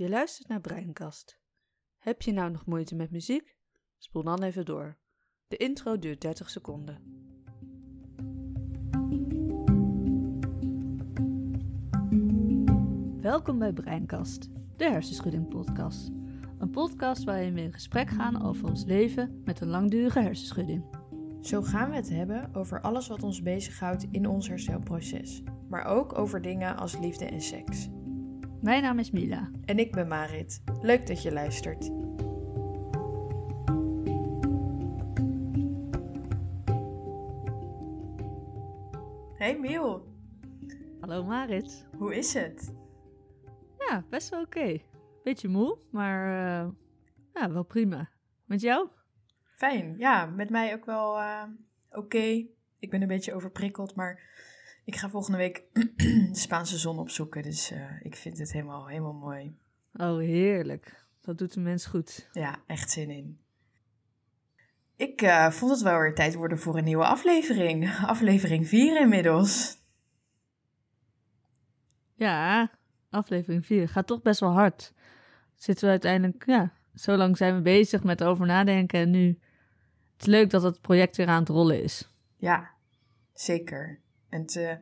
Je luistert naar Breinkast. Heb je nou nog moeite met muziek? Spoel dan even door. De intro duurt 30 seconden. Welkom bij Breinkast, de hersenschudding podcast. Een podcast waarin we in gesprek gaan over ons leven met een langdurige hersenschudding. Zo gaan we het hebben over alles wat ons bezighoudt in ons herstelproces, maar ook over dingen als liefde en seks. Mijn naam is Mila. En ik ben Marit. Leuk dat je luistert. Hey Miel, Hallo Marit. hoe is het? Ja, best wel oké. Beetje moe, maar eh, ja, wel prima. Met jou? Fijn, ja, met mij ook wel eh, oké. Ik ben een beetje overprikkeld, maar ik ga volgende week de Spaanse zon opzoeken. Dus eh, ik vind het helemaal, helemaal mooi. Oh, heerlijk. Dat doet de mens goed. Ja, echt zin in. Ik eh, vond het wel weer tijd worden voor een nieuwe aflevering. Aflevering 4 inmiddels. Ja, aflevering 4 gaat toch best wel hard. Zitten we uiteindelijk, ja, zo lang zijn we bezig met over nadenken en nu. Het is leuk dat het project weer aan het rollen is. Ja, zeker. En het eh,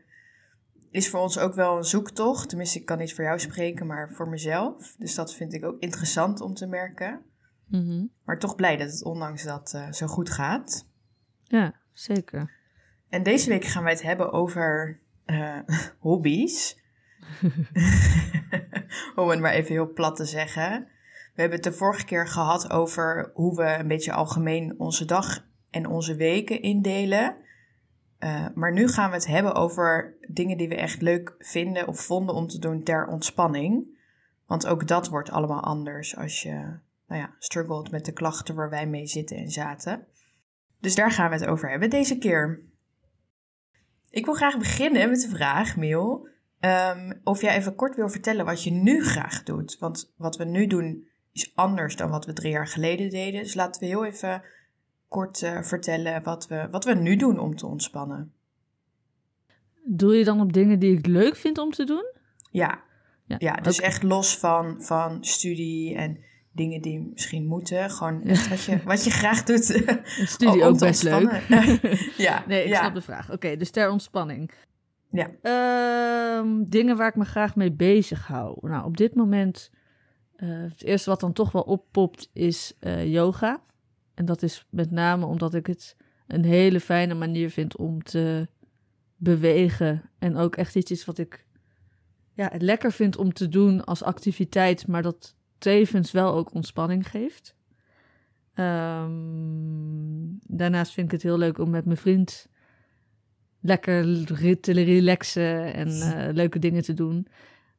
is voor ons ook wel een zoektocht. Tenminste, ik kan niet voor jou spreken, maar voor mezelf. Dus dat vind ik ook interessant om te merken. Mhm. Maar toch blij dat het ondanks dat eh, zo goed gaat. Ja, zeker. En deze week gaan wij het hebben over eh, hobby's. Om het maar even heel plat te zeggen. We hebben het de vorige keer gehad over hoe we een beetje algemeen onze dag en onze weken indelen. Eh, maar nu gaan we het hebben over dingen die we echt leuk vinden of vonden om te doen ter ontspanning. Want ook dat wordt allemaal anders als je nou ja, struggelt met de klachten waar wij mee zitten en zaten. Dus daar gaan we het over hebben deze keer. Ik wil graag beginnen met de vraag, Miel, ehm, of jij even kort wil vertellen wat je nu graag doet. Want wat we nu doen is anders dan wat we drie jaar geleden deden. Dus laten we heel even kort eh, vertellen wat we, wat we nu doen om te ontspannen. Doe je dan op dingen die ik leuk vind om te doen? Ja, Ja, ja dus echt los van, van studie en dingen die misschien moeten. Gewoon echt wat je, wat je graag doet. Studie ook best leuk. ja, Nee, ik ja. snap de vraag. Oké, dus ter ontspanning. Ja. Ehm, dingen waar ik me graag mee bezig hou. Nou, op dit moment, eh, het eerste wat dan toch wel oppopt is eh, yoga. En dat is met name omdat ik het een hele fijne manier vind om te bewegen. En ook echt iets is wat ik ja, lekker vind om te doen als activiteit, maar dat tevens wel ook ontspanning geeft. Ehm, daarnaast vind ik het heel leuk om met mijn vriend lekker te relaxen en eh, leuke dingen te doen.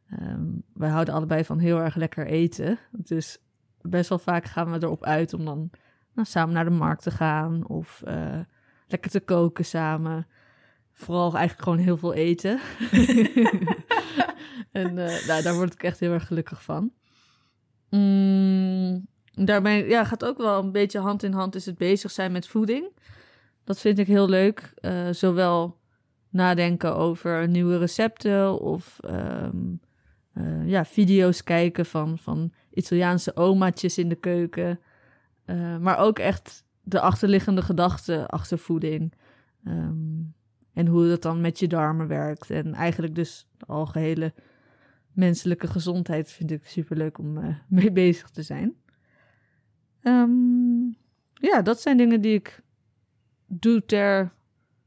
Ehm, wij houden allebei van heel erg lekker eten. Dus best wel vaak gaan we erop uit om dan nou, samen naar de markt te gaan of eh, lekker te koken samen. Vooral eigenlijk gewoon heel veel eten. en nou, daar word ik echt heel erg gelukkig van. Mm, daarmee ja, gaat ook wel een beetje hand in hand is het bezig zijn met voeding. Dat vind ik heel leuk. Eh, zowel nadenken over nieuwe recepten of ehm, eh, ja, video's kijken van, van Italiaanse omaatjes in de keuken. Eh, maar ook echt de achterliggende gedachten achter voeding. Ehm, en hoe dat dan met je darmen werkt. En eigenlijk dus de algehele menselijke gezondheid vind ik superleuk om eh, mee bezig te zijn. Ehm, ja, dat zijn dingen die ik doe ter...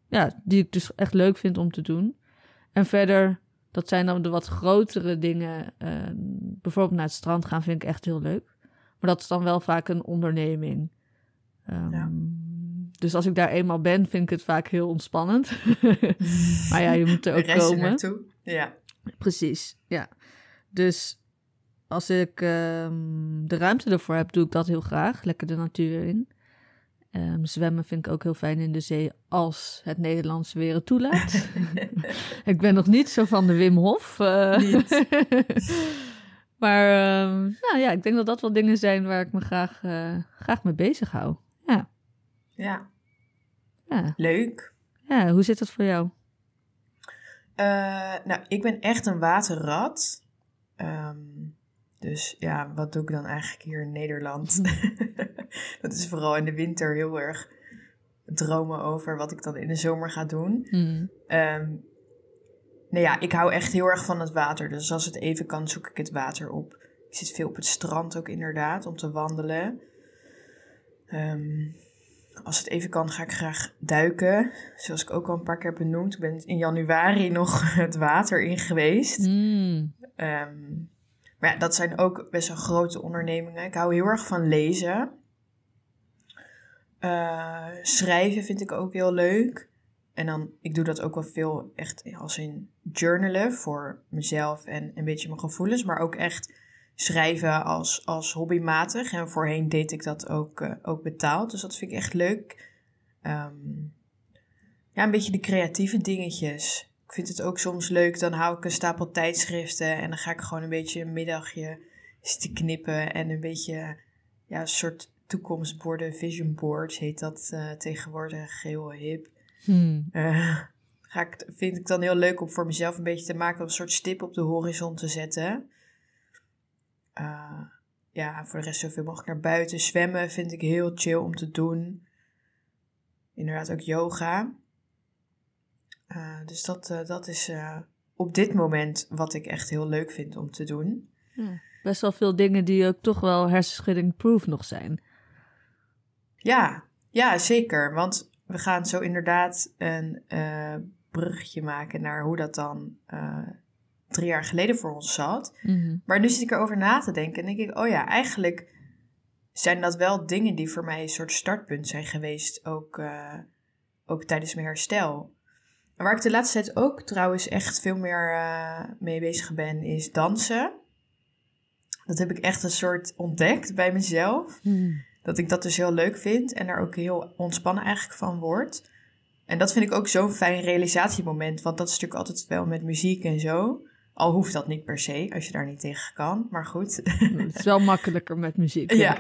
Ja, die ik dus echt leuk vind om te doen. En verder, dat zijn dan de wat grotere dingen. eh, bijvoorbeeld naar het strand gaan vind ik echt heel leuk. Maar dat is dan wel vaak een onderneming. Ehm, Ja. Dus als ik daar eenmaal ben, vind ik het vaak heel ontspannend. maar ja, je moet er ook Reis komen. naartoe. Ja. Precies, ja. Dus als ik ehm, de ruimte ervoor heb, doe ik dat heel graag. Lekker de natuur in. Ehm, zwemmen vind ik ook heel fijn in de zee als het Nederlandse weer het toelaat. ik ben nog niet zo van de Wim Hof. eh. Maar ehm, nou ja, ik denk dat dat wel dingen zijn waar ik me graag, eh, graag mee bezig hou. Ja, ja, ja. leuk. ja, hoe zit dat voor jou? Eh, nou, ik ben echt een waterrat. Ehm, Dus ja, wat doe ik dan eigenlijk hier in Nederland? dat is vooral in de winter heel erg dromen over wat ik dan in de zomer ga doen. Mm. Ehm, nou ja, ik hou echt heel erg van het water. Dus als het even kan, zoek ik het water op. Ik zit veel op het strand ook inderdaad, om te wandelen. Ehm, als het even kan, ga ik graag duiken. Zoals ik ook al een paar keer benoemd. Ik ben in januari nog het water in geweest. Mm. Ehm, maar ja, dat zijn ook best wel grote ondernemingen. Ik hou heel erg van lezen. Eh, schrijven vind ik ook heel leuk. En dan, ik doe dat ook wel veel echt als in journalen voor mezelf en een beetje mijn gevoelens. Maar ook echt schrijven als, als hobbymatig. En voorheen deed ik dat ook, eh, ook betaald. Dus dat vind ik echt leuk. Ehm, ja, een beetje de creatieve dingetjes. Ik vind het ook soms leuk. Dan hou ik een stapel tijdschriften. En dan ga ik gewoon een beetje een middagje zitten knippen. En een beetje ja, een soort toekomstborden, vision boards heet dat eh, tegenwoordig. Heel hip. Hmm. Eh, ga ik, vind ik dan heel leuk om voor mezelf een beetje te maken. Om een soort stip op de horizon te zetten. Eh, ja, voor de rest zoveel mogelijk naar buiten. Zwemmen vind ik heel chill om te doen. Inderdaad ook yoga. Eh, dus dat, dat is op dit moment wat ik echt heel leuk vind om te doen. Ja. Best wel veel dingen die ook toch wel hersenschudding-proof nog zijn. Ja, ja, zeker. Want we gaan zo inderdaad een eh bruggetje maken naar hoe dat dan eh, drie jaar geleden voor ons zat. Mhm. Maar nu zit ik erover na te denken en denk ik, oh ja, eigenlijk zijn dat wel dingen die voor mij een soort startpunt zijn geweest, ook, eh, ook tijdens mijn herstel. En waar ik de laatste tijd ook trouwens echt veel meer mee bezig ben, is dansen. Dat heb ik echt een soort ontdekt bij mezelf. Hmm. Dat ik dat dus heel leuk vind en daar ook heel ontspannen eigenlijk van word. En dat vind ik ook zo'n fijn realisatiemoment, want dat is natuurlijk altijd wel met muziek en zo. Al hoeft dat niet per se, als je daar niet tegen kan. Maar goed. Het is wel makkelijker met muziek. Ja.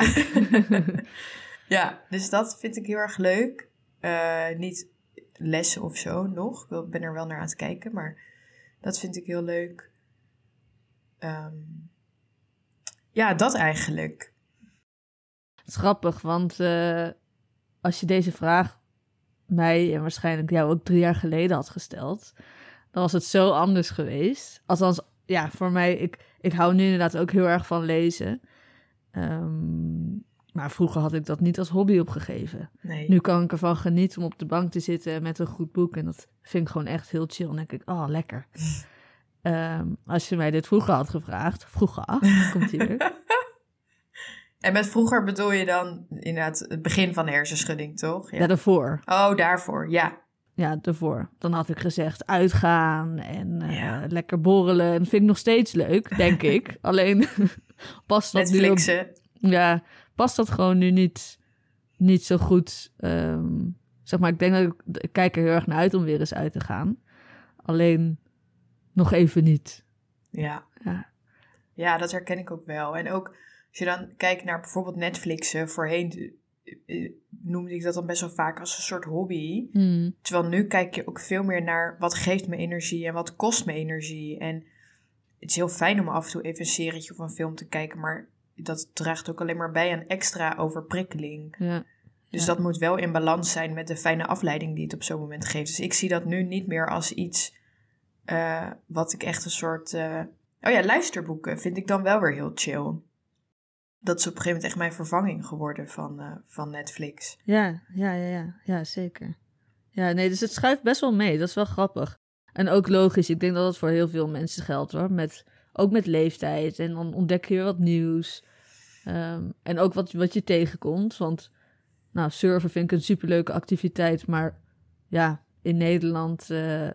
ja, dus dat vind ik heel erg leuk. Eh, niet lessen of zo nog. Ik ben er wel naar aan het kijken, maar dat vind ik heel leuk. Ehm, ja, dat eigenlijk. Het is grappig, want eh, als je deze vraag mij en waarschijnlijk jou ook drie jaar geleden had gesteld, dan was het zo anders geweest. Althans, ja, voor mij, ik, ik hou nu inderdaad ook heel erg van lezen. Ehm, maar vroeger had ik dat niet als hobby opgegeven. Nee. Nu kan ik ervan genieten om op de bank te zitten met een goed boek. En dat vind ik gewoon echt heel chill. Dan denk ik, oh, lekker. Ehm, als je mij dit vroeger had gevraagd, vroeger, komt hier. En met vroeger bedoel je dan inderdaad het begin van de hersenschudding, toch? Ja, daarvoor. Oh, daarvoor, ja. Ja, daarvoor. Dan had ik gezegd uitgaan en eh, lekker borrelen. En dat vind ik nog steeds leuk, denk ik. Alleen past dat nu op, ja, past dat gewoon nu niet, niet zo goed. Ehm, zeg maar, ik denk dat ik, ik kijk er heel erg naar uit om weer eens uit te gaan. Alleen nog even niet. Ja. Ja. Ja, dat herken ik ook wel. En ook als je dan kijkt naar bijvoorbeeld Netflixen, voorheen eh, eh, noemde ik dat dan best wel vaak als een soort hobby. Hmm. Terwijl nu kijk je ook veel meer naar wat geeft me energie en wat kost me energie. En het is heel fijn om af en toe even een serietje of een film te kijken, maar dat draagt ook alleen maar bij aan extra overprikkeling. Ja. Dus Ja. dat moet wel in balans zijn met de fijne afleiding die het op zo'n moment geeft. Dus ik zie dat nu niet meer als iets eh, wat ik echt een soort. eh, Oh ja, luisterboeken vind ik dan wel weer heel chill. Dat is op een gegeven moment echt mijn vervanging geworden van, eh, van Netflix. Ja, ja, ja, ja, ja, zeker. Ja, nee, dus het schuift best wel mee. Dat is wel grappig. En ook logisch. Ik denk dat dat voor heel veel mensen geldt hoor. Met, ook met leeftijd. En dan ontdek je weer wat nieuws. Ehm, en ook wat, wat je tegenkomt. Want, nou, surfen vind ik een superleuke activiteit. Maar ja, in Nederland eh,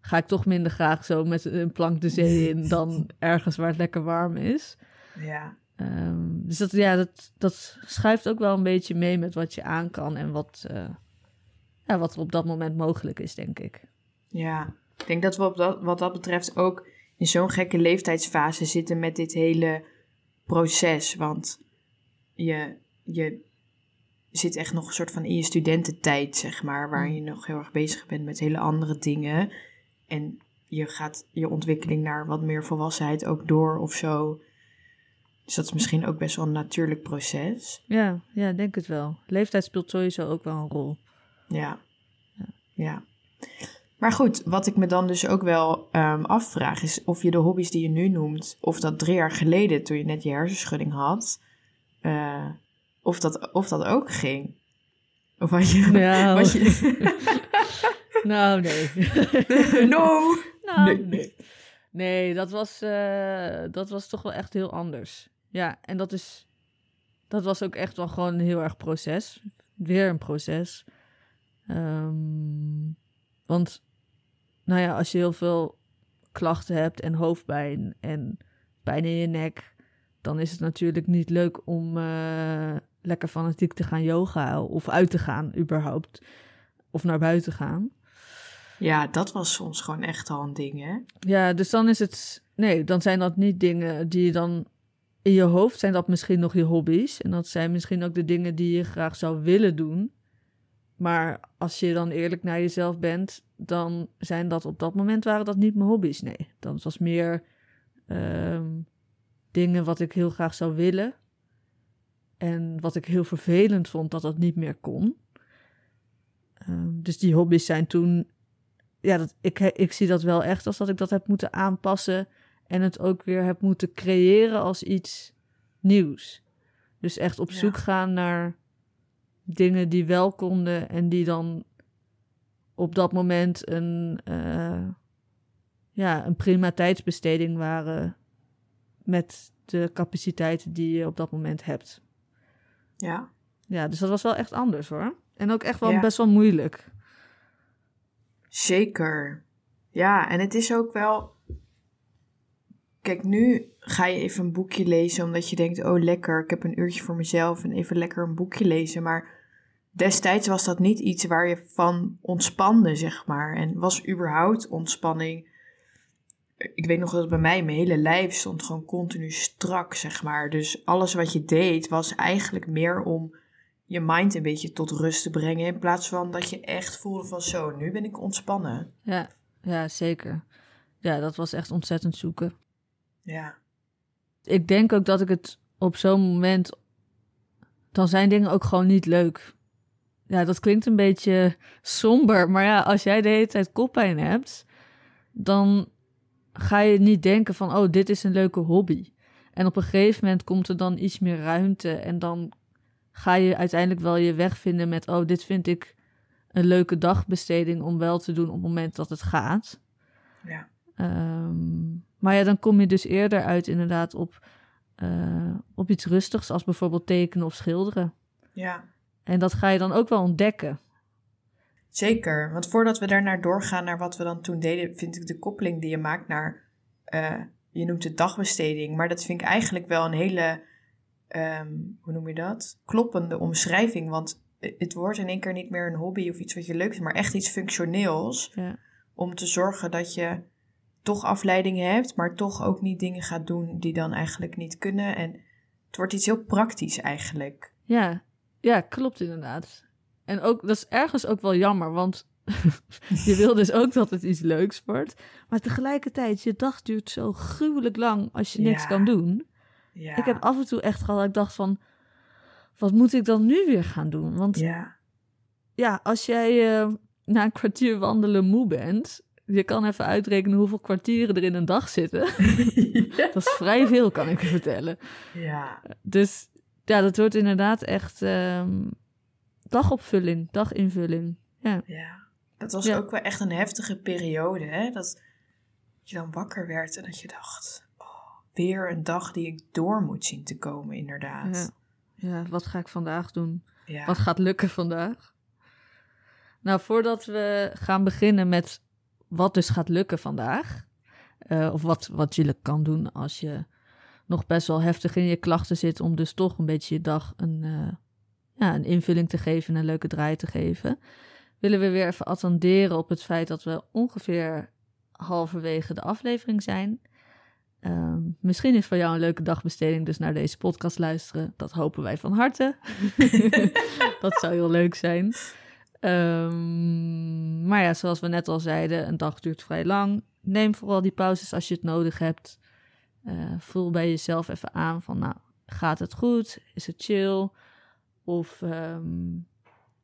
ga ik toch minder graag zo met een plank de zee in dan ergens waar het lekker warm is. Ja, Ehm, dus dat, ja, dat, dat schuift ook wel een beetje mee met wat je aan kan en wat, eh, ja, wat er op dat moment mogelijk is, denk ik. ja. Ik denk dat we op dat, wat dat betreft ook in zo'n gekke leeftijdsfase zitten met dit hele proces. Want je, je zit echt nog een soort van in je studententijd, zeg maar, waar je nog heel erg bezig bent met hele andere dingen. En je gaat je ontwikkeling naar wat meer volwassenheid ook door of zo. Dus dat is misschien ook best wel een natuurlijk proces. Ja, ja, denk het wel. Leeftijd speelt sowieso ook wel een rol. Ja, ja. Maar goed, wat ik me dan dus ook wel um, afvraag is of je de hobby's die je nu noemt, of dat drie jaar geleden toen je net je hersenschudding had, uh, of, dat, of dat ook ging. Of had je... Nou, was je... nou nee. no! Nou, nee. nee. Nee, dat was, uh, dat was toch wel echt heel anders. Ja, en dat is... Dat was ook echt wel gewoon een heel erg proces. Weer een proces. Um, want, nou ja, als je heel veel klachten hebt en hoofdpijn en pijn in je nek, dan is het natuurlijk niet leuk om uh, lekker fanatiek te gaan yoga of uit te gaan überhaupt. Of naar buiten gaan. Ja, dat was soms gewoon echt al een ding, hè? Ja, dus dan is het... Nee, dan zijn dat niet dingen die je dan... In je hoofd zijn dat misschien nog je hobby's. En dat zijn misschien ook de dingen die je graag zou willen doen. Maar als je dan eerlijk naar jezelf bent, dan zijn dat op dat moment waren dat niet mijn hobby's. Nee, dat was meer um, dingen wat ik heel graag zou willen. En wat ik heel vervelend vond dat dat niet meer kon. Um, dus die hobby's zijn toen. Ja, dat, ik, ik zie dat wel echt als dat ik dat heb moeten aanpassen. En het ook weer heb moeten creëren als iets nieuws. Dus echt op zoek gaan naar dingen die wel konden en die dan op dat moment een, uh, ja, een prima tijdsbesteding waren met de capaciteiten die je op dat moment hebt. Ja. Ja, dus dat was wel echt anders hoor. En ook echt wel best wel moeilijk. Zeker. Ja, en het is ook wel. Kijk, nu ga je even een boekje lezen omdat je denkt: oh lekker, ik heb een uurtje voor mezelf en even lekker een boekje lezen. Maar destijds was dat niet iets waar je van ontspande, zeg maar. En was überhaupt ontspanning. Ik weet nog dat bij mij mijn hele lijf stond gewoon continu strak, zeg maar. Dus alles wat je deed was eigenlijk meer om je mind een beetje tot rust te brengen. In plaats van dat je echt voelde van zo, nu ben ik ontspannen. Ja, ja zeker. Ja, dat was echt ontzettend zoeken. Ja. Ik denk ook dat ik het op zo'n moment. Dan zijn dingen ook gewoon niet leuk. Ja, dat klinkt een beetje somber. Maar ja, als jij de hele tijd koppijn hebt, dan ga je niet denken van, oh, dit is een leuke hobby. En op een gegeven moment komt er dan iets meer ruimte. En dan ga je uiteindelijk wel je weg vinden met, oh, dit vind ik een leuke dagbesteding om wel te doen op het moment dat het gaat. Ja. Um, maar ja, dan kom je dus eerder uit inderdaad op, uh, op iets rustigs, als bijvoorbeeld tekenen of schilderen. Ja. En dat ga je dan ook wel ontdekken. Zeker, want voordat we daarnaar doorgaan naar wat we dan toen deden, vind ik de koppeling die je maakt naar, uh, je noemt het dagbesteding, maar dat vind ik eigenlijk wel een hele, um, hoe noem je dat? Kloppende omschrijving, want het wordt in één keer niet meer een hobby of iets wat je leuk vindt, maar echt iets functioneels. Ja. Om te zorgen dat je toch afleidingen hebt, maar toch ook niet dingen gaat doen die dan eigenlijk niet kunnen. En het wordt iets heel praktisch eigenlijk. Ja, ja, klopt inderdaad. En ook, dat is ergens ook wel jammer, want je wil dus ook dat het iets leuks wordt. Maar tegelijkertijd, je dag duurt zo gruwelijk lang als je niks kan doen. Ja. Ik heb af en toe echt gehad dat ik dacht van, wat moet ik dan nu weer gaan doen? Want ja, ja als jij uh, na een kwartier wandelen moe bent, je kan even uitrekenen hoeveel kwartieren er in een dag zitten. ja. Dat is vrij veel, kan ik je vertellen. Ja. Dus ja, dat wordt inderdaad echt um, dagopvulling, daginvulling. Ja. ja. Dat was ook wel echt een heftige periode, hè? Dat je dan wakker werd en dat je dacht... Oh, weer een dag die ik door moet zien te komen, inderdaad. Ja, ja wat ga ik vandaag doen? Wat gaat lukken vandaag? Nou, voordat we gaan beginnen met wat dus gaat lukken vandaag... Uh, of wat, wat je kan doen als je nog best wel heftig in je klachten zit, om dus toch een beetje je dag een, uh, ja, een invulling te geven en een leuke draai te geven, willen we weer even attenderen op het feit dat we ongeveer halverwege de aflevering zijn. Uh, misschien is voor jou een leuke dagbesteding dus naar deze podcast luisteren. Dat hopen wij van harte. dat zou heel leuk zijn. Um, maar ja, zoals we net al zeiden, een dag duurt vrij lang. Neem vooral die pauzes als je het nodig hebt. Eh, voel bij jezelf even aan van, nou, gaat het goed? Is het chill? Of ehm,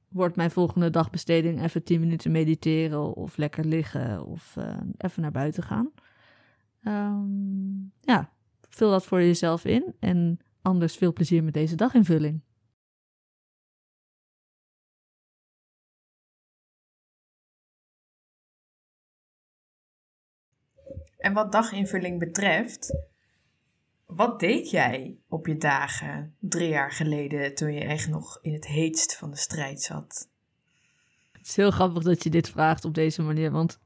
wordt mijn volgende dagbesteding even 10 minuten mediteren of lekker liggen of uh, even naar buiten gaan? Um, ja, vul dat voor jezelf in en anders veel plezier met deze daginvulling. En wat daginvulling betreft, wat deed jij op je dagen drie jaar geleden toen je echt nog in het heetst van de strijd zat? Het is heel grappig dat je dit vraagt op deze manier, want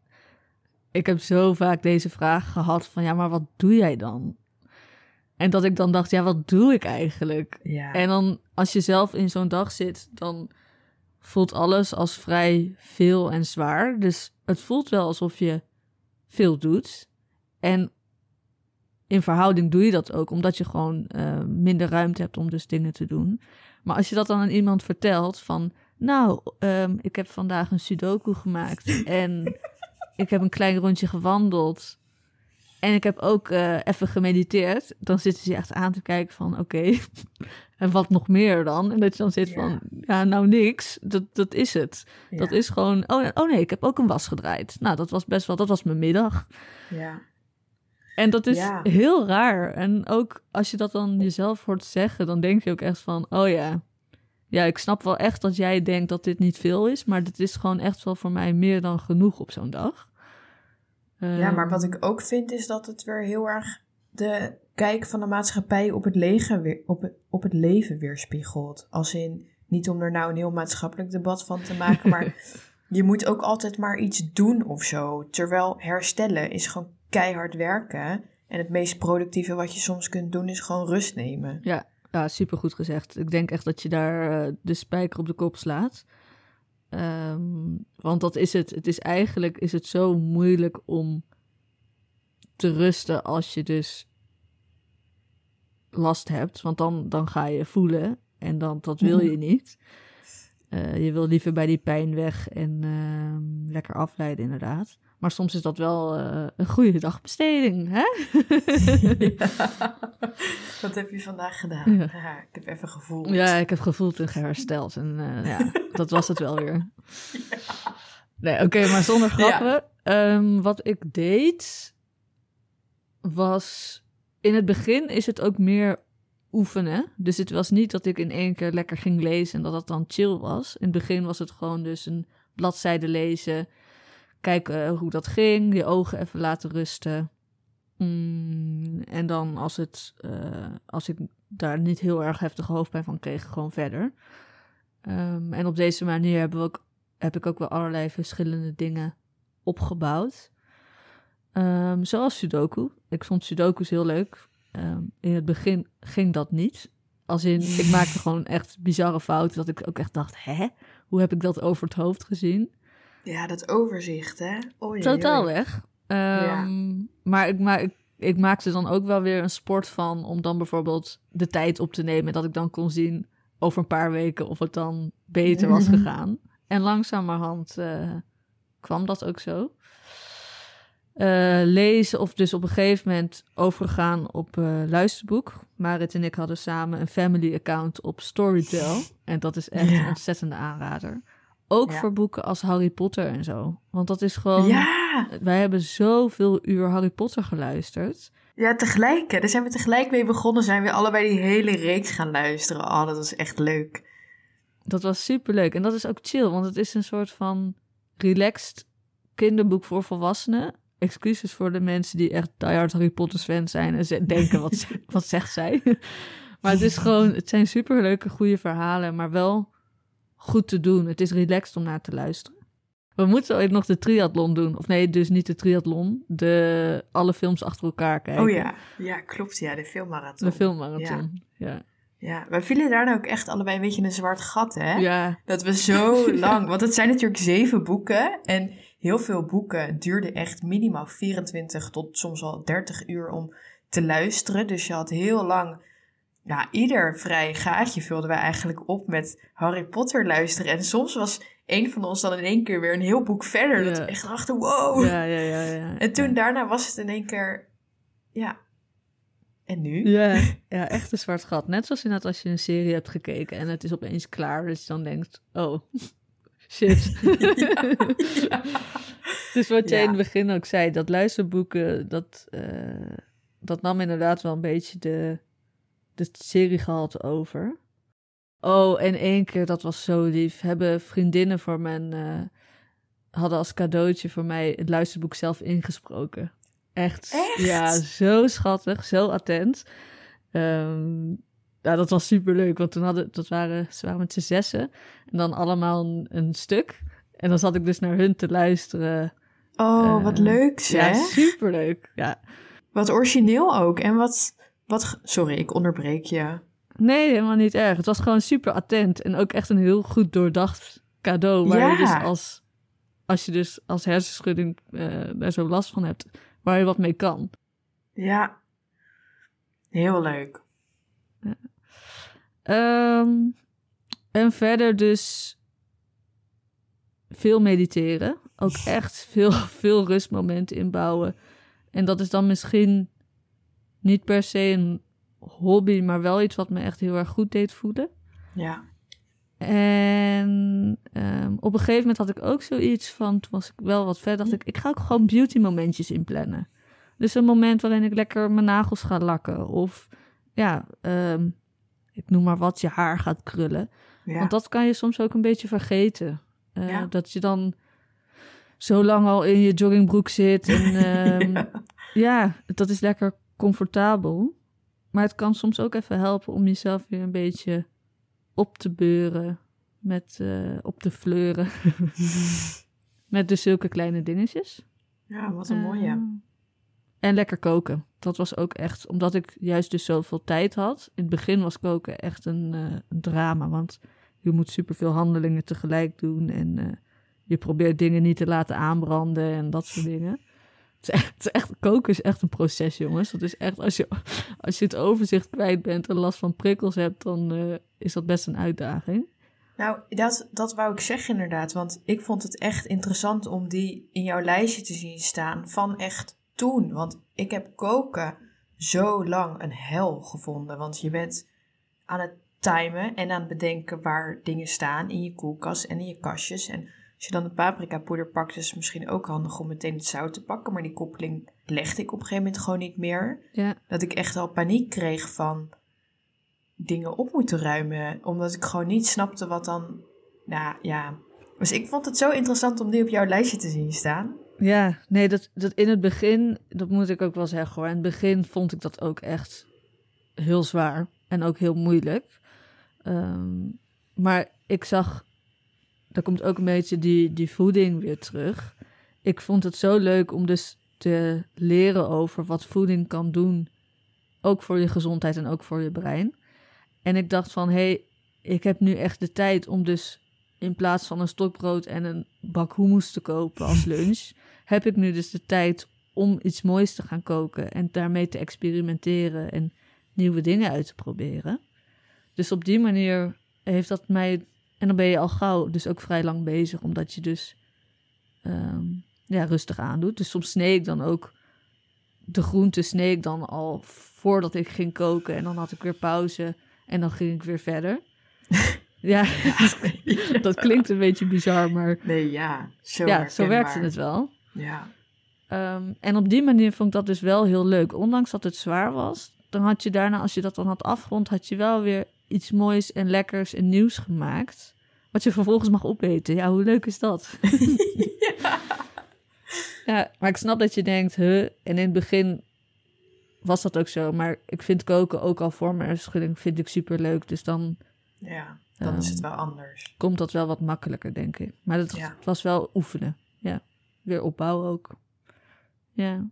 ik heb zo vaak deze vraag gehad van ja, maar wat doe jij dan? En dat ik dan dacht, ja, wat doe ik eigenlijk? Ja. En dan als je zelf in zo'n dag zit, dan voelt alles als vrij veel en zwaar. Dus het voelt wel alsof je veel doet. En in verhouding doe je dat ook, omdat je gewoon uh, minder ruimte hebt om dus dingen te doen. Maar als je dat dan aan iemand vertelt van, nou, um, ik heb vandaag een sudoku gemaakt en ik heb een klein rondje gewandeld en ik heb ook uh, even gemediteerd, dan zitten ze echt aan te kijken van, oké, okay, en wat nog meer dan? En dat je dan zit ja. van, ja, nou niks, dat, dat is het. Ja. Dat is gewoon, oh, oh nee, ik heb ook een was gedraaid. Nou, dat was best wel, dat was mijn middag. Ja. En dat is ja. heel raar. En ook als je dat dan jezelf hoort zeggen, dan denk je ook echt van: oh ja. Ja, ik snap wel echt dat jij denkt dat dit niet veel is, maar dit is gewoon echt wel voor mij meer dan genoeg op zo'n dag. Ja, maar wat ik ook vind is dat het weer heel erg de kijk van de maatschappij op het, leven weer, op op het leven weerspiegelt. Als in, niet om er nou een heel maatschappelijk debat van te maken, maar je moet ook altijd maar iets doen of zo. Terwijl herstellen is gewoon keihard werken. En het meest productieve wat je soms kunt doen is gewoon rust nemen. Ja, ja supergoed gezegd. Ik denk echt dat je daar uh, de spijker op de kop slaat. Um, want dat is het. Het is eigenlijk is het zo moeilijk om te rusten als je dus last hebt. Want dan, dan ga je voelen en dan, dat wil je niet. Uh, je wil liever bij die pijn weg en uh, lekker afleiden, inderdaad. Maar soms is dat wel uh, een goede dagbesteding, hè? ja. Wat heb je vandaag gedaan? Ja. ja. ik heb even gevoeld. Ja, ik heb gevoeld en gehersteld. En uh, ja, dat was het wel weer. Ja. Nee, oké, okay, maar zonder grappen. Um, wat ik deed, was... In het begin is het ook meer oefenen. Dus het was niet dat ik in één keer lekker ging lezen en dat dat dan chill was. In het begin was het gewoon dus een bladzijde lezen kijken hoe dat ging, je ogen even laten rusten. Mm, en dan als, het, uh, als ik daar niet heel erg heftige hoofdpijn van kreeg, gewoon verder. Um, en op deze manier hebben we ook, heb ik ook wel allerlei verschillende dingen opgebouwd. Um, zoals Sudoku. Ik vond Sudoku's heel leuk. Um, in het begin ging dat niet. Als in, ik maakte gewoon echt bizarre fouten. Dat ik ook echt dacht, hè? Hoe heb ik dat over het hoofd gezien? Ja, dat overzicht, hè? Oei, Totaal weg. Um, ja. Maar, ik, maar ik, ik maakte dan ook wel weer een sport van om dan bijvoorbeeld de tijd op te nemen. Dat ik dan kon zien over een paar weken of het dan beter was gegaan. En langzamerhand uh, kwam dat ook zo. Uh, lezen of dus op een gegeven moment overgegaan op uh, luisterboek. Marit en ik hadden samen een family account op Storytel. En dat is echt ja. een ontzettende aanrader. Ook ja. voor boeken als Harry Potter en zo. Want dat is gewoon. Ja. Wij hebben zoveel uur Harry Potter geluisterd. Ja, tegelijk. Hè. Daar zijn we tegelijk mee begonnen. Zijn we allebei die hele reeks gaan luisteren. Oh, dat was echt leuk. Dat was super leuk. En dat is ook chill, want het is een soort van relaxed kinderboek voor volwassenen. Excuses voor de mensen die echt diehard Harry Potter fans zijn en denken, wat, wat zegt zij? maar het is gewoon, het zijn super leuke, goede verhalen, maar wel goed te doen. Het is relaxed om naar te luisteren. We moeten ooit nog de triathlon doen. Of nee, dus niet de triathlon. De alle films achter elkaar kijken. Oh ja, ja klopt. Ja, de filmmarathon. De filmmarathon, ja. ja. Ja, wij vielen daar nou ook echt allebei een beetje een zwart gat, hè? Ja. Dat we zo lang... Want het zijn natuurlijk zeven boeken. En heel veel boeken duurden echt minimaal 24 tot soms wel 30 uur om te luisteren. Dus je had heel lang ja, ieder vrij gaatje vulden wij eigenlijk op met Harry Potter luisteren. En soms was een van ons dan in één keer weer een heel boek verder. Dat we echt dachten, wow. Ja, ja, ja, ja. En toen daarna was het in één keer, ja, En nu? Ja, ja, echt een zwart gat. Net zoals inderdaad als je een serie hebt gekeken en het is opeens klaar. Dus je dan denkt, oh, shit. ja. Dus wat jij Ja. in het begin ook zei, dat luisterboeken, dat, eh, dat nam inderdaad wel een beetje de, de seriegehalte over. Oh, en één keer, dat was zo lief, hebben vriendinnen voor mijn, eh, hadden als cadeautje voor mij het luisterboek zelf ingesproken. Echt? Echt? Ja, zo schattig, zo attent. Ehm, ja, dat was super leuk, want toen hadden, dat waren, ze waren met z'n zessen en dan allemaal een, een stuk. En dan zat ik dus naar hun te luisteren. Oh, wat Eh, leuk Ja, zeg. superleuk. Ja. Wat origineel ook. En wat, wat... Sorry, ik onderbreek je. Nee, helemaal niet erg. Het was gewoon super attent en ook echt een heel goed doordacht cadeau. Waar je dus als, als je dus als hersenschudding eh, daar zo last van hebt, waar je wat mee kan. Ja. Heel leuk. Ehm, en verder dus veel mediteren. Ook echt veel, veel rustmomenten inbouwen. En dat is dan misschien niet per se een hobby, maar wel iets wat me echt heel erg goed deed voelen. Ja. En ehm, op een gegeven moment had ik ook zoiets van, toen was ik wel wat verder, dacht ik, ik ga ook gewoon beauty momentjes inplannen. Dus een moment waarin ik lekker mijn nagels ga lakken. Of ja, ehm, ik noem maar wat, je haar gaat krullen. Ja. Want dat kan je soms ook een beetje vergeten. Eh, Ja. Dat je dan zo lang al in je joggingbroek zit. En ehm, Ja. ja, dat is lekker comfortabel. Maar het kan soms ook even helpen om jezelf weer een beetje op te beuren. Met, eh, op te fleuren. met dus zulke kleine dingetjes. Ja, wat een mooie. Eh, en lekker koken. Dat was ook echt, omdat ik juist dus zoveel tijd had. In het begin was koken echt een, eh, een drama. Want je moet superveel handelingen tegelijk doen. En eh, je probeert dingen niet te laten aanbranden en dat soort dingen. Het is, echt, koken is echt een proces, jongens. Dat is echt, als je, als je het overzicht kwijt bent en last van prikkels hebt, dan eh, is dat best een uitdaging. Nou, dat, dat wou ik zeggen inderdaad. Want ik vond het echt interessant om die in jouw lijstje te zien staan van echt toen. Want ik heb koken zo lang een hel gevonden. Want je bent aan het timen en aan het bedenken waar dingen staan in je koelkast en in je kastjes. En als je dan de paprika poeder pakt, is het misschien ook handig om meteen het zout te pakken. Maar die koppeling legde ik op een gegeven moment gewoon niet meer. Ja, Dat ik echt al paniek kreeg van dingen op moeten ruimen. Omdat ik gewoon niet snapte wat dan. Nou ja. Dus ik vond het zo interessant om die op jouw lijstje te zien staan. Ja, nee, dat, dat in het begin, dat moet ik ook wel zeggen hoor. In het begin vond ik dat ook echt heel zwaar en ook heel moeilijk. Ehm, maar ik zag, daar komt ook een beetje die, die voeding weer terug. Ik vond het zo leuk om dus te leren over wat voeding kan doen. Ook voor je gezondheid en ook voor je brein. En ik dacht van, hé, hey, ik heb nu echt de tijd om dus in plaats van een stokbrood en een bak hummus te kopen als lunch, heb ik nu dus de tijd om iets moois te gaan koken en daarmee te experimenteren en nieuwe dingen uit te proberen. Dus op die manier heeft dat mij. En dan ben je al gauw dus ook vrij lang bezig, omdat je dus ehm, ja, rustig aandoet. Dus soms snee ik dan ook de groente snee ik dan al voordat ik ging koken. En dan had ik weer pauze en dan ging ik weer verder. ja, dat klinkt een beetje bizar, maar Nee, ja. Zo, ja, zo werkte het wel. Ja. Ehm, en op die manier vond ik dat dus wel heel leuk. Ondanks dat het zwaar was, dan had je daarna, als je dat dan had afgerond, had je wel weer iets moois en lekkers en nieuws gemaakt. Wat je vervolgens mag opeten. Ja, hoe leuk is dat? ja, maar ik snap dat je denkt, huh? En in het begin was dat ook zo. Maar ik vind koken ook al voor mijn schudding vind ik super leuk. Dus dan ja, dan is het Ehm, wel anders. komt dat wel wat makkelijker, denk ik. Maar het Ja. was wel oefenen. Ja, weer opbouwen ook. Ja.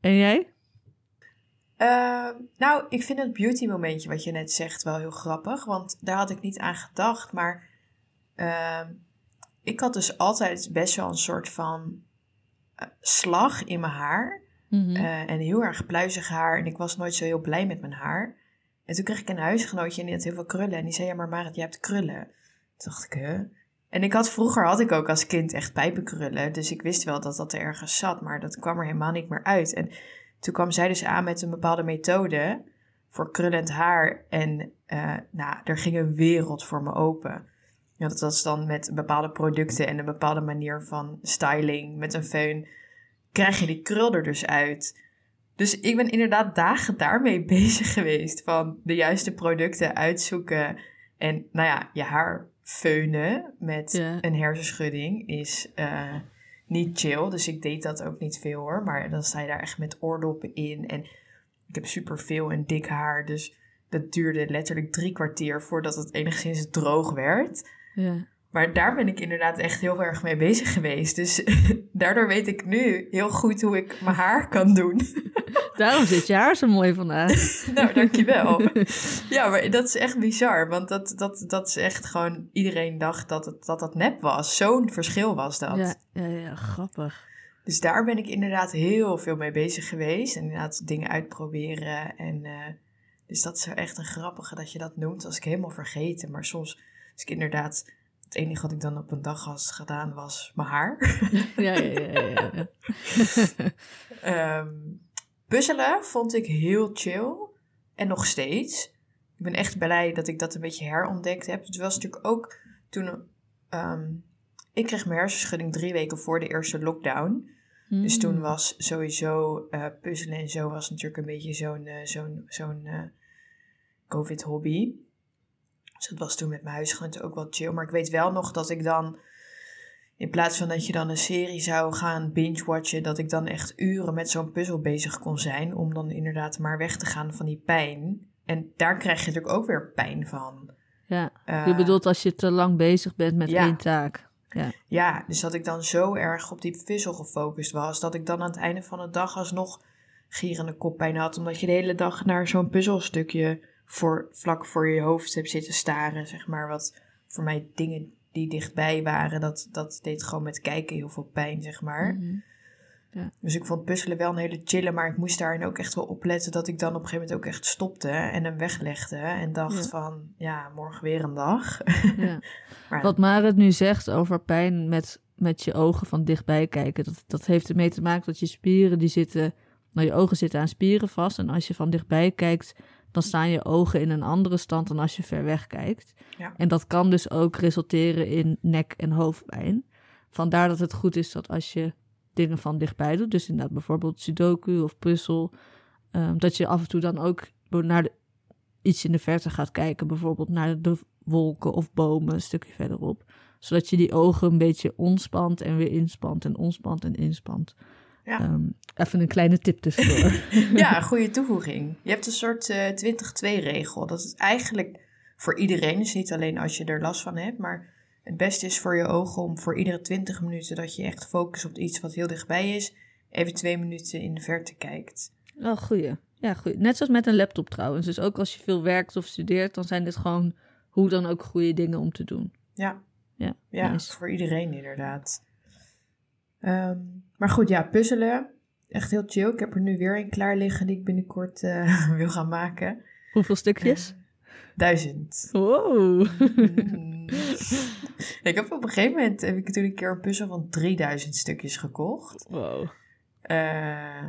En jij? Ehm, nou, ik vind het beauty momentje wat je net zegt wel heel grappig. Want daar had ik niet aan gedacht. Maar ehm, ik had dus altijd best wel een soort van eh, slag in mijn haar. Mhm. Eh, en heel erg pluizig haar. En ik was nooit zo heel blij met mijn haar. En toen kreeg ik een huisgenootje en die had heel veel krullen. En die zei, ja maar Marit, je hebt krullen. Toen dacht ik, huh? En ik had, vroeger had ik ook als kind echt pijpenkrullen. Dus ik wist wel dat dat er ergens zat. Maar dat kwam er helemaal niet meer uit. En toen kwam zij dus aan met een bepaalde methode voor krullend haar. En uh, nou, er ging een wereld voor me open. Ja, dat was dan met bepaalde producten en een bepaalde manier van styling met een föhn. Krijg je die krul er dus uit. Dus ik ben inderdaad dagen daarmee bezig geweest. Van de juiste producten uitzoeken. En nou ja, je haar feunen met een hersenschudding is uh, niet chill. Dus ik deed dat ook niet veel hoor. Maar dan sta je daar echt met oordoppen in. En ik heb super veel en dik haar. Dus dat duurde letterlijk drie kwartier voordat het enigszins droog werd. Ja. Maar daar ben ik inderdaad echt heel erg mee bezig geweest. Dus daardoor weet ik nu heel goed hoe ik mijn haar kan doen. Daarom zit je haar zo mooi vandaag. nou, dankjewel. Ja, maar dat is echt bizar. Want dat, dat, dat is echt gewoon... Iedereen dacht dat het, dat, dat nep was. Zo'n verschil was dat. Ja, ja, ja, grappig. Dus daar ben ik inderdaad heel veel mee bezig geweest. En inderdaad dingen uitproberen. En, uh, dus dat is echt een grappige dat je dat noemt. Dat was ik helemaal vergeten. Maar soms, als ik inderdaad het enige wat ik dan op een dag had gedaan was mijn haar. Ja, ja, ja. ja, ja. um, puzzelen vond ik heel chill. En nog steeds. Ik ben echt blij dat ik dat een beetje herontdekt heb. Het was natuurlijk ook toen... Um, ik kreeg mijn hersenschudding drie weken voor de eerste lockdown. Dus toen hmm. was sowieso uh, puzzelen en zo was natuurlijk een beetje zo'n uh, zo'n zo'n uh, COVID-hobby. Dus dat was toen met mijn huisgenoten ook wel chill. Maar ik weet wel nog dat ik dan, in plaats van dat je dan een serie zou gaan binge-watchen, dat ik dan echt uren met zo'n puzzel bezig kon zijn. Om dan inderdaad maar weg te gaan van die pijn. En daar krijg je natuurlijk ook weer pijn van. Ja, uh, je bedoelt als je te lang bezig bent met één taak. Ja. ja, dus dat ik dan zo erg op die puzzel gefocust was, dat ik dan aan het einde van de dag alsnog gierende koppijn had. Omdat je de hele dag naar zo'n puzzelstukje voor, vlak voor je hoofd hebt zitten staren, zeg maar. Wat voor mij dingen die dichtbij waren, dat, dat deed gewoon met kijken heel veel pijn, zeg maar. Mhm. ja. Dus ik vond puzzelen wel een hele chille, maar ik moest daarin ook echt wel opletten dat ik dan op een gegeven moment ook echt stopte en hem weglegde en dacht van, ja, morgen weer een dag. Ja. maar, Wat Marit nu zegt over pijn met, met je ogen van dichtbij kijken, dat, dat heeft ermee te maken dat je spieren die zitten, nou je ogen zitten aan spieren vast en als je van dichtbij kijkt, dan staan je ogen in een andere stand dan als je ver weg kijkt. Ja. En dat kan dus ook resulteren in nek- en hoofdpijn. Vandaar dat het goed is dat als je dingen van dichtbij doet, dus inderdaad bijvoorbeeld sudoku of puzzel, um, dat je af en toe dan ook naar de, iets in de verte gaat kijken, bijvoorbeeld naar de wolken of bomen een stukje verderop. Zodat je die ogen een beetje ontspant en weer inspant en ontspant en inspant. Ja. Ehm, even een kleine tip tussendoor. ja, een goede toevoeging. Je hebt een soort uh, eh, 20-2-regel. Dat is eigenlijk voor iedereen, dus niet alleen als je er last van hebt, maar het beste is voor je ogen om voor iedere 20 minuten dat je echt focust op iets wat heel dichtbij is, even twee minuten in de verte kijkt. Oh, goeie. Ja, goeie. Net zoals met een laptop trouwens. Dus ook als je veel werkt of studeert, dan zijn dit gewoon hoe dan ook goede dingen om te doen. Ja, ja, ja voor iedereen inderdaad. Um, maar goed, ja, puzzelen. Echt heel chill. Ik heb er nu weer een klaar liggen die ik binnenkort uh, wil gaan maken. Hoeveel stukjes? Uh, duizend. Wow. Mm. ik heb op een gegeven moment heb ik toen een keer een puzzel van 3000 stukjes gekocht. Wow. Uh,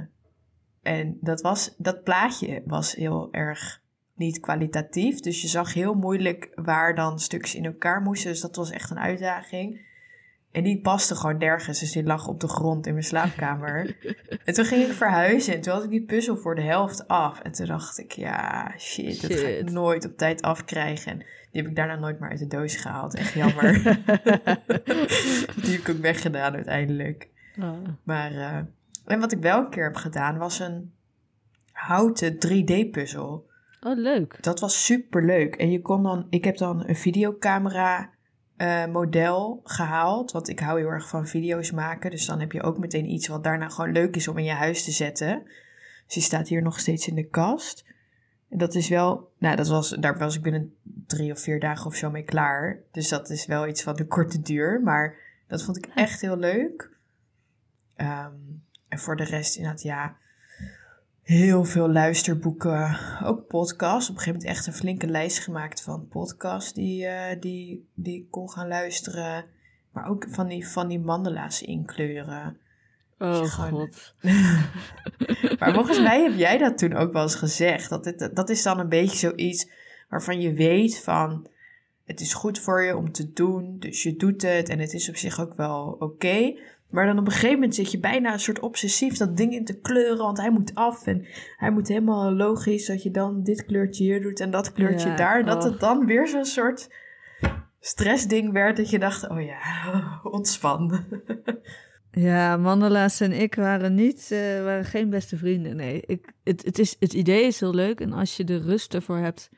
en dat, was, dat plaatje was heel erg niet kwalitatief. Dus je zag heel moeilijk waar dan stukjes in elkaar moesten. Dus dat was echt een uitdaging. En die paste gewoon nergens. Dus die lag op de grond in mijn slaapkamer. en toen ging ik verhuizen. En toen had ik die puzzel voor de helft af. En toen dacht ik, ja, shit, dat ga ik nooit op tijd afkrijgen. En die heb ik daarna nooit meer uit de doos gehaald. Echt jammer. die heb ik ook weggedaan uiteindelijk. Oh. Maar, uh, en wat ik wel een keer heb gedaan, was een houten 3D-puzzel. Oh, leuk. Dat was super leuk. En je kon dan, ik heb dan een videocamera uh, model gehaald. Want ik hou heel erg van video's maken. Dus dan heb je ook meteen iets wat daarna gewoon leuk is om in je huis te zetten. Dus die staat hier nog steeds in de kast. En dat is wel, nou, dat was, daar was ik binnen drie of vier dagen of zo mee klaar. Dus dat is wel iets van de korte duur. Maar dat vond ik echt heel leuk. Um, en voor de rest, inderdaad, ja heel veel luisterboeken, ook podcasts. Op een gegeven moment echt een flinke lijst gemaakt van podcasts die, uh, die, die ik kon gaan luisteren. Maar ook van die, van die mandala's inkleuren. Oh god. maar volgens mij heb jij dat toen ook wel eens gezegd. Dat, dit, dat is dan een beetje zoiets waarvan je weet van... Het is goed voor je om te doen, dus je doet het en het is op zich ook wel oké. Maar dan op een gegeven moment zit je bijna een soort obsessief dat ding in te kleuren, want hij moet af en hij moet helemaal logisch dat je dan dit kleurtje hier doet en dat kleurtje daar. Dat het dan weer zo'n soort stressding werd dat je dacht, oh ja, ontspan. Ja, Mandela's en ik waren niet, uh, waren geen beste vrienden. Nee, ik, het, het, is, het idee is heel leuk en als je de rust ervoor hebt,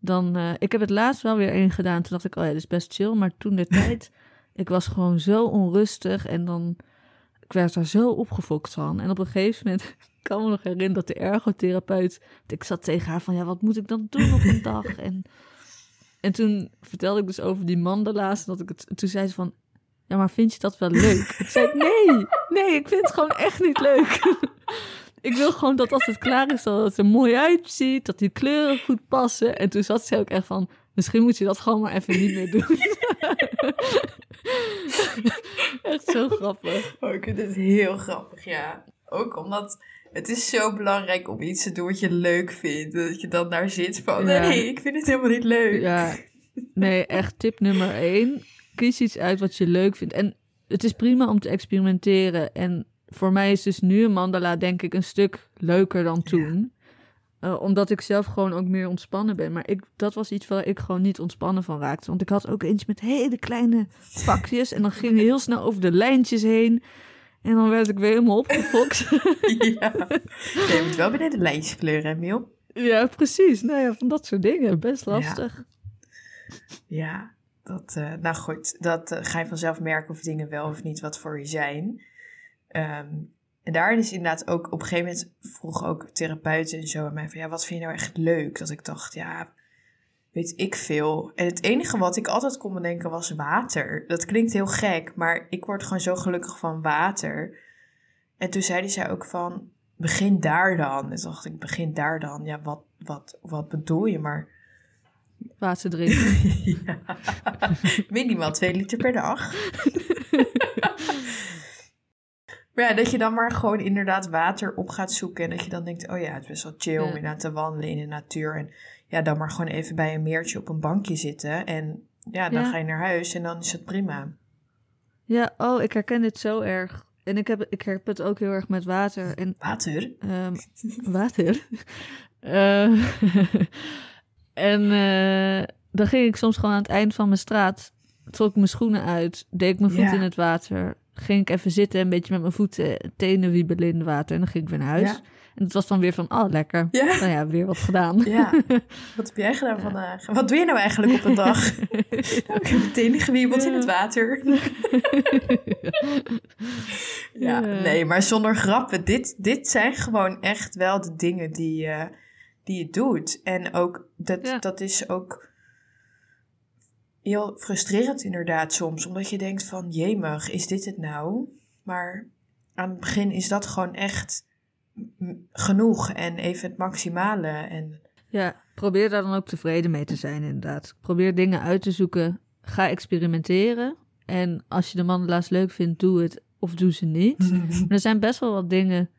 dan... Uh, ik heb het laatst wel weer één gedaan, toen dacht ik, oh ja, dat is best chill. Maar toen de tijd, ik was gewoon zo onrustig en dan... Ik werd daar zo opgefokt van. En op een gegeven moment, ik kan me nog herinneren dat de ergotherapeut... Ik zat tegen haar van, ja, wat moet ik dan doen op een dag? En, en toen vertelde ik dus over die mandala's. Dat ik het, toen zei ze van, ja, maar vind je dat wel leuk? ik zei, nee, nee, ik vind het gewoon echt niet leuk. ik wil gewoon dat als het klaar is, dat het er mooi uitziet, dat die kleuren goed passen. En toen zat ze ook echt van, misschien moet je dat gewoon maar even niet meer doen. echt zo grappig. Oh, ik vind het heel grappig, ja. Ook omdat het is zo belangrijk om iets te doen wat je leuk vindt. Dat je dan daar zit van, nee, ik vind het helemaal niet leuk. Ja, nee, echt tip nummer één kies iets uit wat je leuk vindt. En het is prima om te experimenteren. En voor mij is dus nu een mandala denk ik een stuk leuker dan toen. Uh, omdat ik zelf gewoon ook meer ontspannen ben. Maar ik, dat was iets waar ik gewoon niet ontspannen van raakte. Want ik had ook eens met hele kleine vakjes. en dan ging je heel snel over de lijntjes heen. En dan werd ik weer helemaal opgefokt. ja. Je moet wel binnen de lijntjes kleuren, Emiel. Ja, precies. Nou ja, van dat soort dingen. Best lastig. Ja. ja. Dat, uh, nou goed, dat uh, ga je vanzelf merken of dingen wel of niet wat voor je zijn. Um, en daarin is inderdaad ook, op een gegeven moment vroeg ook therapeuten en zo aan mij van, ja, wat vind je nou echt leuk? Dat ik dacht, ja, weet ik veel. En het enige wat ik altijd kon bedenken was water. Dat klinkt heel gek, maar ik word gewoon zo gelukkig van water. En toen zei zij ook van, begin daar dan. En toen dacht ik, begin daar dan. Ja, wat, wat, wat bedoel je? Maar Water drinken. ja. Minimaal twee liter per dag. maar ja, dat je dan maar gewoon inderdaad water op gaat zoeken. En dat je dan denkt, oh ja, het is best wel chill om inderdaad te wandelen in de natuur. En ja, dan maar gewoon even bij een meertje op een bankje zitten. En ja, dan ga je naar huis en dan is het prima. Ja, oh, ik herken dit zo erg. En ik heb, ik heb het ook heel erg met water. En, water? Um, water? uh, En uh, dan ging ik soms gewoon aan het eind van mijn straat, trok ik mijn schoenen uit, deed ik mijn voeten in het water, ging ik even zitten, een beetje met mijn voeten, tenen wiebelen in het water en dan ging ik weer naar huis. Ja. En het was dan weer van, oh lekker, ja. nou ja, weer wat gedaan. Ja, wat heb jij gedaan vandaag? Wat doe je nou eigenlijk op een dag? ik heb mijn tenen gewiebeld in het water. ja, nee, maar zonder grappen, dit, dit zijn gewoon echt wel de dingen die... Uh, die je doet. En ook dat, dat is ook heel frustrerend inderdaad soms. Omdat je denkt van, jemig, is dit het nou? Maar aan het begin is dat gewoon echt genoeg en even het maximale. En... Ja, probeer daar dan ook tevreden mee te zijn inderdaad. Probeer dingen uit te zoeken. Ga experimenteren. En als je de mandala's leuk vindt, doe het of doe ze niet. er zijn best wel wat dingen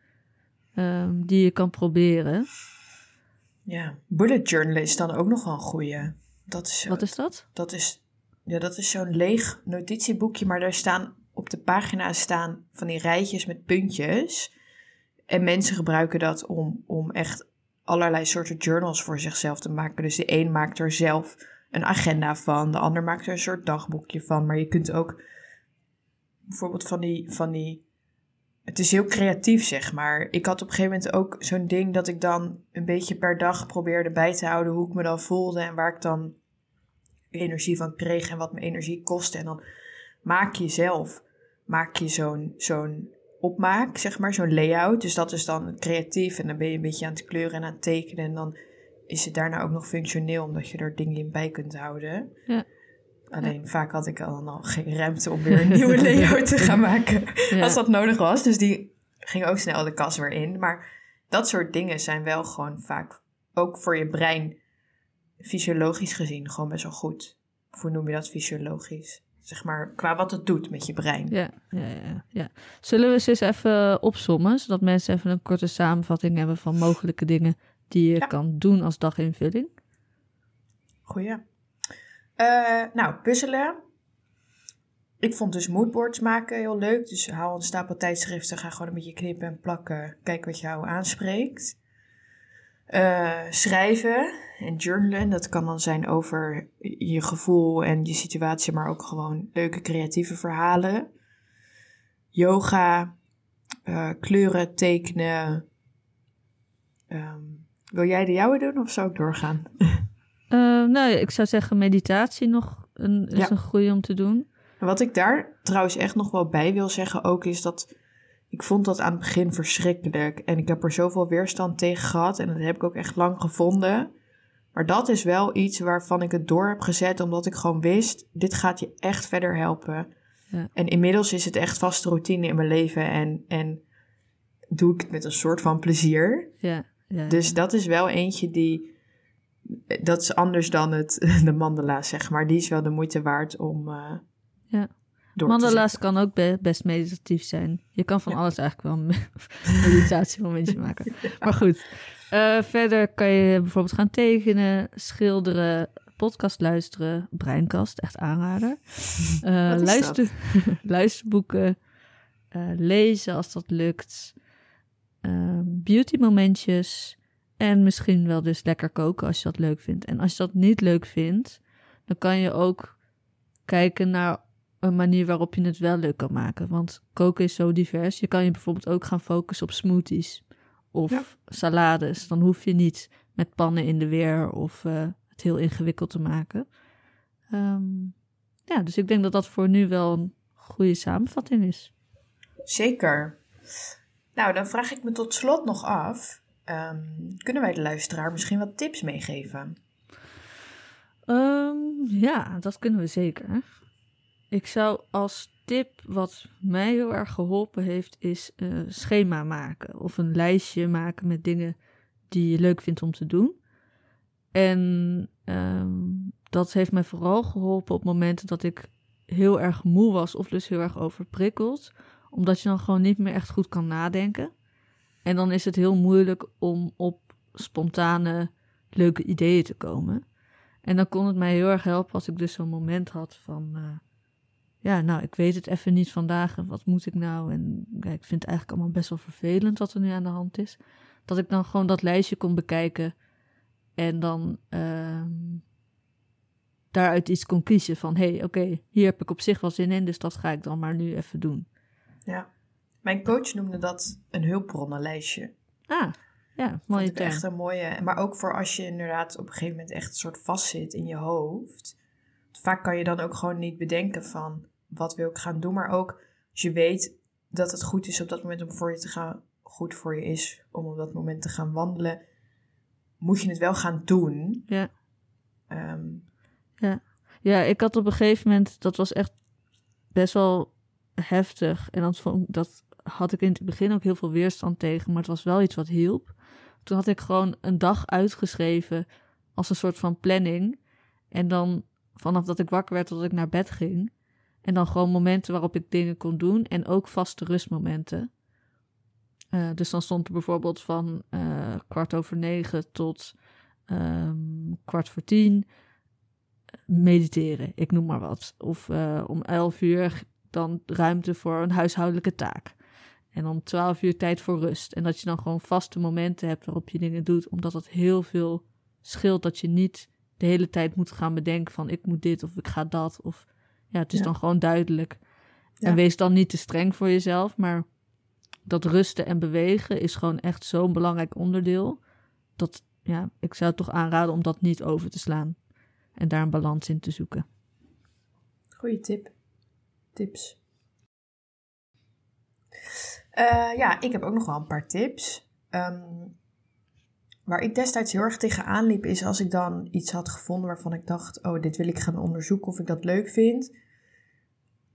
um, die je kan proberen. Ja, bullet journal is dan ook nog wel een goeie. Dat is, Wat is dat? Dat is, ja, dat is zo'n leeg notitieboekje, maar daar staan op de pagina's staan van die rijtjes met puntjes. En mensen gebruiken dat om, om echt allerlei soorten journals voor zichzelf te maken. Dus de een maakt er zelf een agenda van, de ander maakt er een soort dagboekje van. Maar je kunt ook bijvoorbeeld van die, van die het is heel creatief, zeg maar. Ik had op een gegeven moment ook zo'n ding dat ik dan een beetje per dag probeerde bij te houden hoe ik me dan voelde en waar ik dan energie van kreeg en wat mijn energie kostte. En dan maak je zelf, maak je zo'n zo'n opmaak, zeg maar, zo'n layout. Dus dat is dan creatief en dan ben je een beetje aan het kleuren en aan het tekenen. En dan is het daarna ook nog functioneel, omdat je er dingen in bij kunt houden. Ja. Alleen vaak had ik dan al geen ruimte om weer een nieuwe layout te gaan maken. Als dat nodig was. Dus die ging ook snel de kas weer in. Maar dat soort dingen zijn wel gewoon vaak ook voor je brein fysiologisch gezien gewoon best wel goed. Of hoe noem je dat fysiologisch? zeg maar, qua wat het doet met je brein. Ja, ja, ja, ja. Zullen we ze eens even opsommen, zodat mensen even een korte samenvatting hebben van mogelijke dingen die je Ja. kan doen als daginvulling? Goeie. Eh, nou, puzzelen. Ik vond dus moodboards maken heel leuk. Dus haal een stapel tijdschriften, ga gewoon een beetje knippen en plakken. Kijk wat jou aanspreekt. Eh, schrijven en journalen. Dat kan dan zijn over je gevoel en je situatie, maar ook gewoon leuke creatieve verhalen. Yoga, eh, kleuren tekenen. Ehm, wil jij de jouwe doen of zou ik doorgaan? Eh, nou, ik zou zeggen meditatie nog een, is Ja. een goede om te doen. Wat ik daar trouwens echt nog wel bij wil zeggen ook is dat ik vond dat aan het begin verschrikkelijk en ik heb er zoveel weerstand tegen gehad en dat heb ik ook echt lang gevonden. Maar dat is wel iets waarvan ik het door heb gezet omdat ik gewoon wist, dit gaat je echt verder helpen. Ja. En inmiddels is het echt vaste routine in mijn leven en, en doe ik het met een soort van plezier. Ja, ja, Dus dat is wel eentje die. Dat is anders dan het, de mandala, zeg maar. Die is wel de moeite waard om. eh Ja. Mandala's kan ook be- best meditatief zijn. Je kan van alles eigenlijk wel een meditatiemomentje maken. Maar goed, Eh, verder kan je bijvoorbeeld gaan tekenen, schilderen, podcast luisteren, breinkast, echt aanrader. Eh, luister, luisterboeken, eh, lezen als dat lukt, eh, beautymomentjes en misschien wel dus lekker koken als je dat leuk vindt. En als je dat niet leuk vindt, dan kan je ook kijken naar een manier waarop je het wel leuk kan maken. Want koken is zo divers. Je kan je bijvoorbeeld ook gaan focussen op smoothies of Ja. salades. Dan hoef je niet met pannen in de weer of eh, het heel ingewikkeld te maken. Ehm, ja, dus ik denk dat dat voor nu wel een goede samenvatting is. Zeker. Nou, dan vraag ik me tot slot nog af. ehm, kunnen wij de luisteraar misschien wat tips meegeven? Ehm, ja, dat kunnen we zeker. Ik zou als tip wat mij heel erg geholpen heeft, is een schema maken. Of een lijstje maken met dingen die je leuk vindt om te doen. En ehm, dat heeft mij vooral geholpen op momenten dat ik heel erg moe was of dus heel erg overprikkeld. Omdat je dan gewoon niet meer echt goed kan nadenken. En dan is het heel moeilijk om op spontane, leuke ideeën te komen. En dan kon het mij heel erg helpen als ik dus zo'n moment had van... eh, ja, nou, ik weet het even niet vandaag wat moet ik nou? En ja, ik vind het eigenlijk allemaal best wel vervelend wat er nu aan de hand is. Dat ik dan gewoon dat lijstje kon bekijken en dan ehm, daaruit iets kon kiezen van... hé, hey, oké, hier heb ik op zich wel zin in, dus dat ga ik dan maar nu even doen. Ja. Mijn coach noemde dat een hulpbronnenlijstje. Ah, ja, mooie term. echt een mooie. Maar ook voor als je inderdaad op een gegeven moment echt een soort vastzit in je hoofd. Vaak kan je dan ook gewoon niet bedenken van wat wil ik gaan doen. Maar ook als je weet dat het goed is op dat moment om voor je te gaan, goed voor je is om op dat moment te gaan wandelen, moet je het wel gaan doen. Ja. Ehm, Ja, ik had op een gegeven moment, dat was echt best wel heftig. En dat, vond, dat had ik in het begin ook heel veel weerstand tegen, maar het was wel iets wat hielp. Toen had ik gewoon een dag uitgeschreven als een soort van planning. En dan vanaf dat ik wakker werd tot ik naar bed ging. En dan gewoon momenten waarop ik dingen kon doen en ook vaste rustmomenten. Eh, dus dan stond er bijvoorbeeld van eh, kwart over negen tot ehm, kwart voor tien mediteren, ik noem maar wat. Of eh, om 11 uur dan ruimte voor een huishoudelijke taak. En om 12 uur tijd voor rust. En dat je dan gewoon vaste momenten hebt waarop je dingen doet, omdat dat heel veel scheelt dat je niet de hele tijd moet gaan bedenken van ik moet dit of ik ga dat. Of ja, het is Ja. dan gewoon duidelijk. Ja. En wees dan niet te streng voor jezelf, maar dat rusten en bewegen is gewoon echt zo'n belangrijk onderdeel. Dat ja, ik zou toch aanraden om dat niet over te slaan. En daar een balans in te zoeken. Goeie tip. Tips. Eh, ja, ik heb ook nog wel een paar tips. Ehm, waar ik destijds heel erg tegenaan liep, is als ik dan iets had gevonden waarvan ik dacht: oh, dit wil ik gaan onderzoeken of ik dat leuk vind.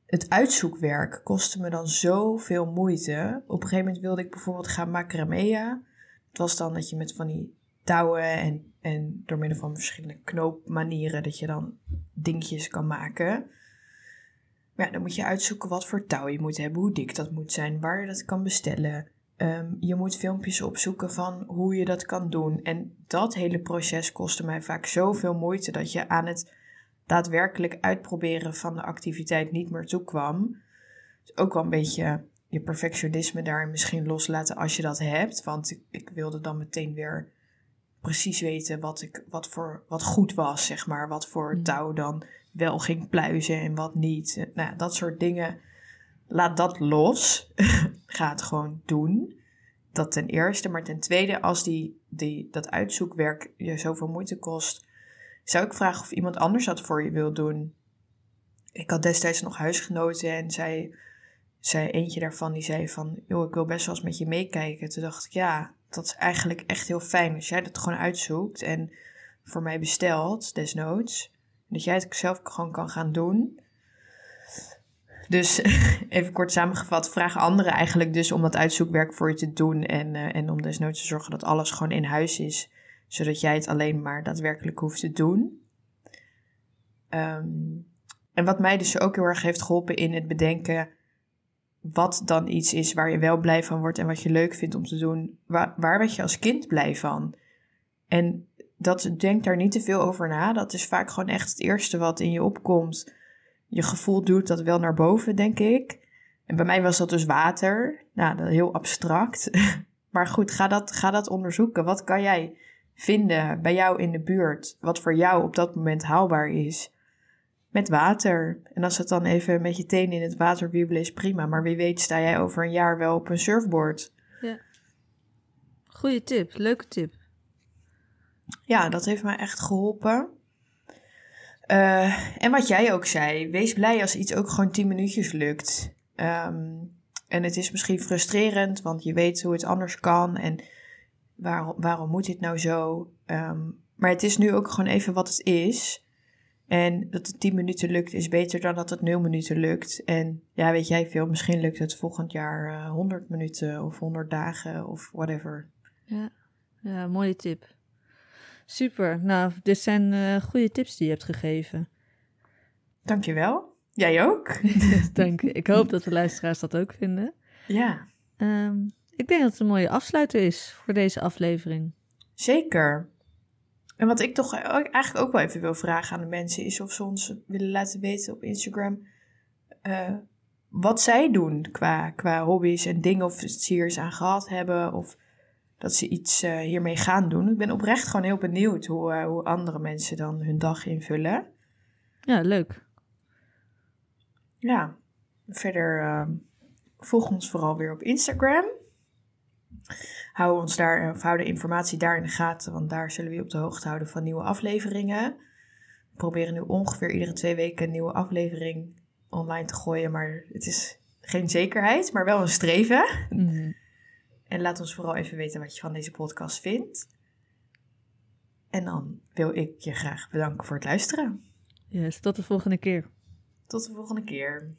Het uitzoekwerk kostte me dan zoveel moeite. Op een gegeven moment wilde ik bijvoorbeeld gaan macramea. Het was dan dat je met van die touwen en, en door middel van verschillende knoopmanieren dat je dan dingetjes kan maken. Maar ja, dan moet je uitzoeken wat voor touw je moet hebben, hoe dik dat moet zijn, waar je dat kan bestellen. Ehm, je moet filmpjes opzoeken van hoe je dat kan doen. En dat hele proces kostte mij vaak zoveel moeite dat je aan het daadwerkelijk uitproberen van de activiteit niet meer toe kwam. Dus ook wel een beetje je perfectionisme daarin misschien loslaten als je dat hebt. Want ik, ik wilde dan meteen weer precies weten wat, ik, wat, voor, wat goed was, zeg maar. Wat voor touw dan wel ging pluizen en wat niet. Nou, dat soort dingen. Laat dat los. Ga het gewoon doen. Dat ten eerste. Maar ten tweede, als die, die, dat uitzoekwerk je zoveel moeite kost, zou ik vragen of iemand anders dat voor je wil doen. Ik had destijds nog huisgenoten en zij, zei eentje daarvan die zei van, joh, ik wil best wel eens met je meekijken. Toen dacht ik, ja, dat is eigenlijk echt heel fijn als jij dat gewoon uitzoekt en voor mij bestelt, desnoods. Dat jij het zelf gewoon kan gaan doen. Dus even kort samengevat, vraag anderen eigenlijk dus om dat uitzoekwerk voor je te doen. En, uh, en om desnoods te zorgen dat alles gewoon in huis is. Zodat jij het alleen maar daadwerkelijk hoeft te doen. Um, en wat mij dus ook heel erg heeft geholpen in het bedenken wat dan iets is waar je wel blij van wordt en wat je leuk vindt om te doen. Waar, waar werd je als kind blij van? En dat denk daar niet te veel over na. Dat is vaak gewoon echt het eerste wat in je opkomt. Je gevoel doet dat wel naar boven, denk ik. En bij mij was dat dus water. Nou, dat heel abstract. maar goed, ga dat, ga dat onderzoeken. Wat kan jij vinden bij jou in de buurt? Wat voor jou op dat moment haalbaar is? Met water. En als het dan even met je tenen in het water wiebelen is prima. Maar wie weet sta jij over een jaar wel op een surfboard. Ja. Goeie tip, leuke tip ja, dat heeft mij echt geholpen. Uh, en wat jij ook zei, wees blij als iets ook gewoon 10 minuutjes lukt. Um, en het is misschien frustrerend, want je weet hoe het anders kan en waarom, waarom moet dit nou zo? Um, maar het is nu ook gewoon even wat het is. En dat het 10 minuten lukt is beter dan dat het 0 minuten lukt. En ja, weet jij veel, misschien lukt het volgend jaar uh, 100 minuten of 100 dagen of whatever. Ja, ja mooie tip. Super. Nou, dit zijn uh, goede tips die je hebt gegeven. Dankjewel. Jij ook. Dank je. Ik hoop dat de luisteraars dat ook vinden. Ja. Um, ik denk dat het een mooie afsluiter is voor deze aflevering. Zeker. En wat ik toch eigenlijk ook wel even wil vragen aan de mensen is of ze ons willen laten weten op Instagram uh, wat zij doen qua, qua hobby's en dingen of ze hier aan gehad hebben of dat ze iets uh, hiermee gaan doen. Ik ben oprecht gewoon heel benieuwd hoe, uh, hoe andere mensen dan hun dag invullen. Ja, leuk. Ja, verder uh, volg ons vooral weer op Instagram. Hou ons daar, of hou de informatie daar in de gaten, want daar zullen we je op de hoogte houden van nieuwe afleveringen. We proberen nu ongeveer iedere twee weken een nieuwe aflevering online te gooien, maar het is geen zekerheid, maar wel een streven. Mm en laat ons vooral even weten wat je van deze podcast vindt. En dan wil ik je graag bedanken voor het luisteren. Yes, tot de volgende keer. Tot de volgende keer.